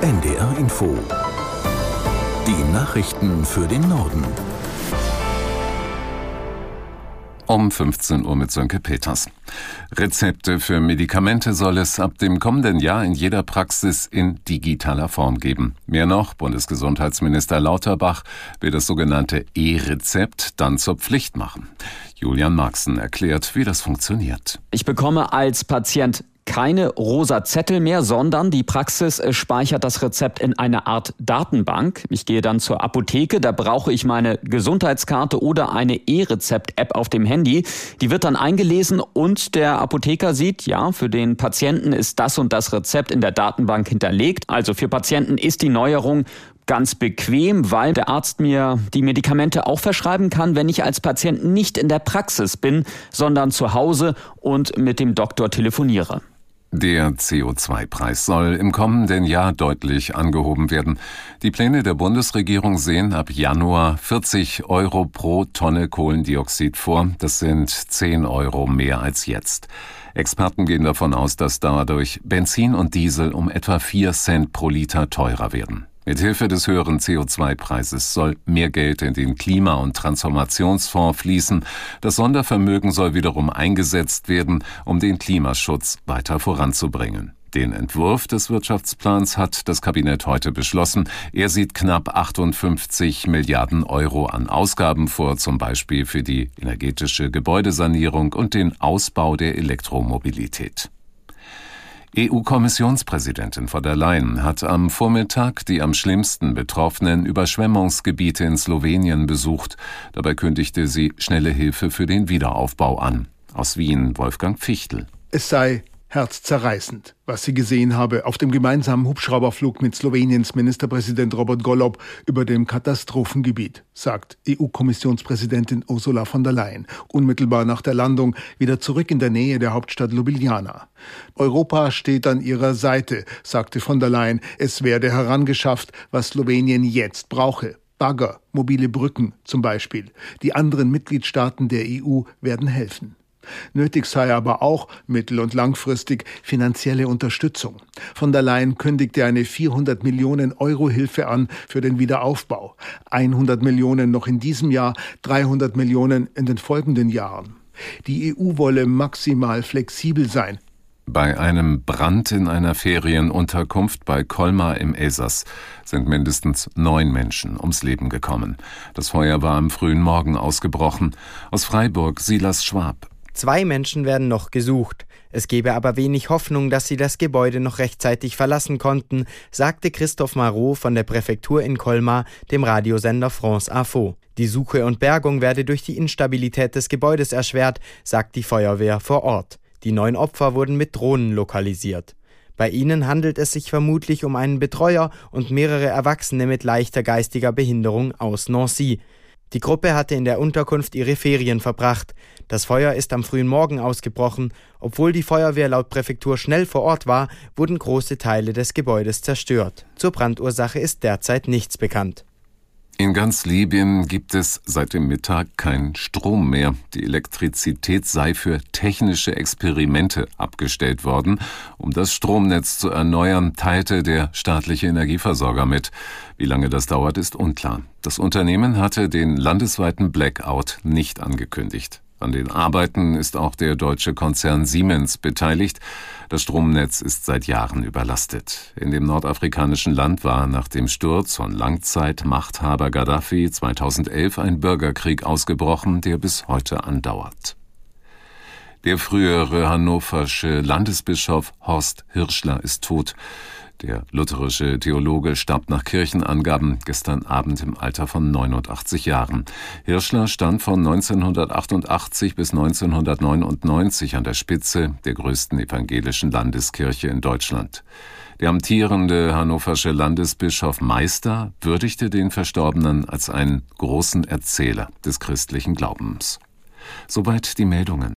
NDR Info. Die Nachrichten für den Norden. Um 15 Uhr mit Sönke Peters. Rezepte für Medikamente soll es ab dem kommenden Jahr in jeder Praxis in digitaler Form geben. Mehr noch, Bundesgesundheitsminister Lauterbach will das sogenannte E-Rezept dann zur Pflicht machen. Julian Marxen erklärt, wie das funktioniert. Ich bekomme als Patient keine rosa Zettel mehr, sondern die Praxis äh, speichert das Rezept in eine Art Datenbank. Ich gehe dann zur Apotheke, da brauche ich meine Gesundheitskarte oder eine E-Rezept-App auf dem Handy. Die wird dann eingelesen und der Apotheker sieht, ja, für den Patienten ist das und das Rezept in der Datenbank hinterlegt. Also für Patienten ist die Neuerung ganz bequem, weil der Arzt mir die Medikamente auch verschreiben kann, wenn ich als Patient nicht in der Praxis bin, sondern zu Hause und mit dem Doktor telefoniere. Der CO2-Preis soll im kommenden Jahr deutlich angehoben werden. Die Pläne der Bundesregierung sehen ab Januar 40 Euro pro Tonne Kohlendioxid vor. Das sind 10 Euro mehr als jetzt. Experten gehen davon aus, dass dadurch Benzin und Diesel um etwa 4 Cent pro Liter teurer werden. Mithilfe des höheren CO2-Preises soll mehr Geld in den Klima- und Transformationsfonds fließen. Das Sondervermögen soll wiederum eingesetzt werden, um den Klimaschutz weiter voranzubringen. Den Entwurf des Wirtschaftsplans hat das Kabinett heute beschlossen. Er sieht knapp 58 Milliarden Euro an Ausgaben vor, zum Beispiel für die energetische Gebäudesanierung und den Ausbau der Elektromobilität. EU-Kommissionspräsidentin von der Leyen hat am Vormittag die am schlimmsten betroffenen Überschwemmungsgebiete in Slowenien besucht. Dabei kündigte sie schnelle Hilfe für den Wiederaufbau an. Aus Wien Wolfgang Fichtel. Es sei herzzerreißend, was sie gesehen habe auf dem gemeinsamen Hubschrauberflug mit Sloweniens Ministerpräsident Robert Golob über dem Katastrophengebiet, sagt EU-Kommissionspräsidentin Ursula von der Leyen, unmittelbar nach der Landung wieder zurück in der Nähe der Hauptstadt Ljubljana. Europa steht an ihrer Seite, sagte von der Leyen. Es werde herangeschafft, was Slowenien jetzt brauche. Bagger, mobile Brücken zum Beispiel. Die anderen Mitgliedstaaten der EU werden helfen. Nötig sei aber auch mittel- und langfristig finanzielle Unterstützung. Von der Leyen kündigte eine 400 Millionen Euro Hilfe an für den Wiederaufbau. 100 Millionen noch in diesem Jahr, 300 Millionen in den folgenden Jahren. Die EU wolle maximal flexibel sein, bei einem Brand in einer Ferienunterkunft bei Colmar im Elsass sind mindestens neun Menschen ums Leben gekommen. Das Feuer war am frühen Morgen ausgebrochen. Aus Freiburg Silas Schwab. Zwei Menschen werden noch gesucht. Es gebe aber wenig Hoffnung, dass sie das Gebäude noch rechtzeitig verlassen konnten, sagte Christoph Marot von der Präfektur in Colmar dem Radiosender France Info. Die Suche und Bergung werde durch die Instabilität des Gebäudes erschwert, sagt die Feuerwehr vor Ort. Die neun Opfer wurden mit Drohnen lokalisiert. Bei ihnen handelt es sich vermutlich um einen Betreuer und mehrere Erwachsene mit leichter geistiger Behinderung aus Nancy. Die Gruppe hatte in der Unterkunft ihre Ferien verbracht. Das Feuer ist am frühen Morgen ausgebrochen. Obwohl die Feuerwehr laut Präfektur schnell vor Ort war, wurden große Teile des Gebäudes zerstört. Zur Brandursache ist derzeit nichts bekannt. In ganz Libyen gibt es seit dem Mittag keinen Strom mehr. Die Elektrizität sei für technische Experimente abgestellt worden. Um das Stromnetz zu erneuern, teilte der staatliche Energieversorger mit. Wie lange das dauert, ist unklar. Das Unternehmen hatte den landesweiten Blackout nicht angekündigt. An den Arbeiten ist auch der deutsche Konzern Siemens beteiligt. Das Stromnetz ist seit Jahren überlastet. In dem nordafrikanischen Land war nach dem Sturz von Langzeitmachthaber Gaddafi 2011 ein Bürgerkrieg ausgebrochen, der bis heute andauert. Der frühere hannoversche Landesbischof Horst Hirschler ist tot. Der lutherische Theologe starb nach Kirchenangaben gestern Abend im Alter von 89 Jahren. Hirschler stand von 1988 bis 1999 an der Spitze der größten evangelischen Landeskirche in Deutschland. Der amtierende hannoversche Landesbischof Meister würdigte den Verstorbenen als einen großen Erzähler des christlichen Glaubens. Soweit die Meldungen.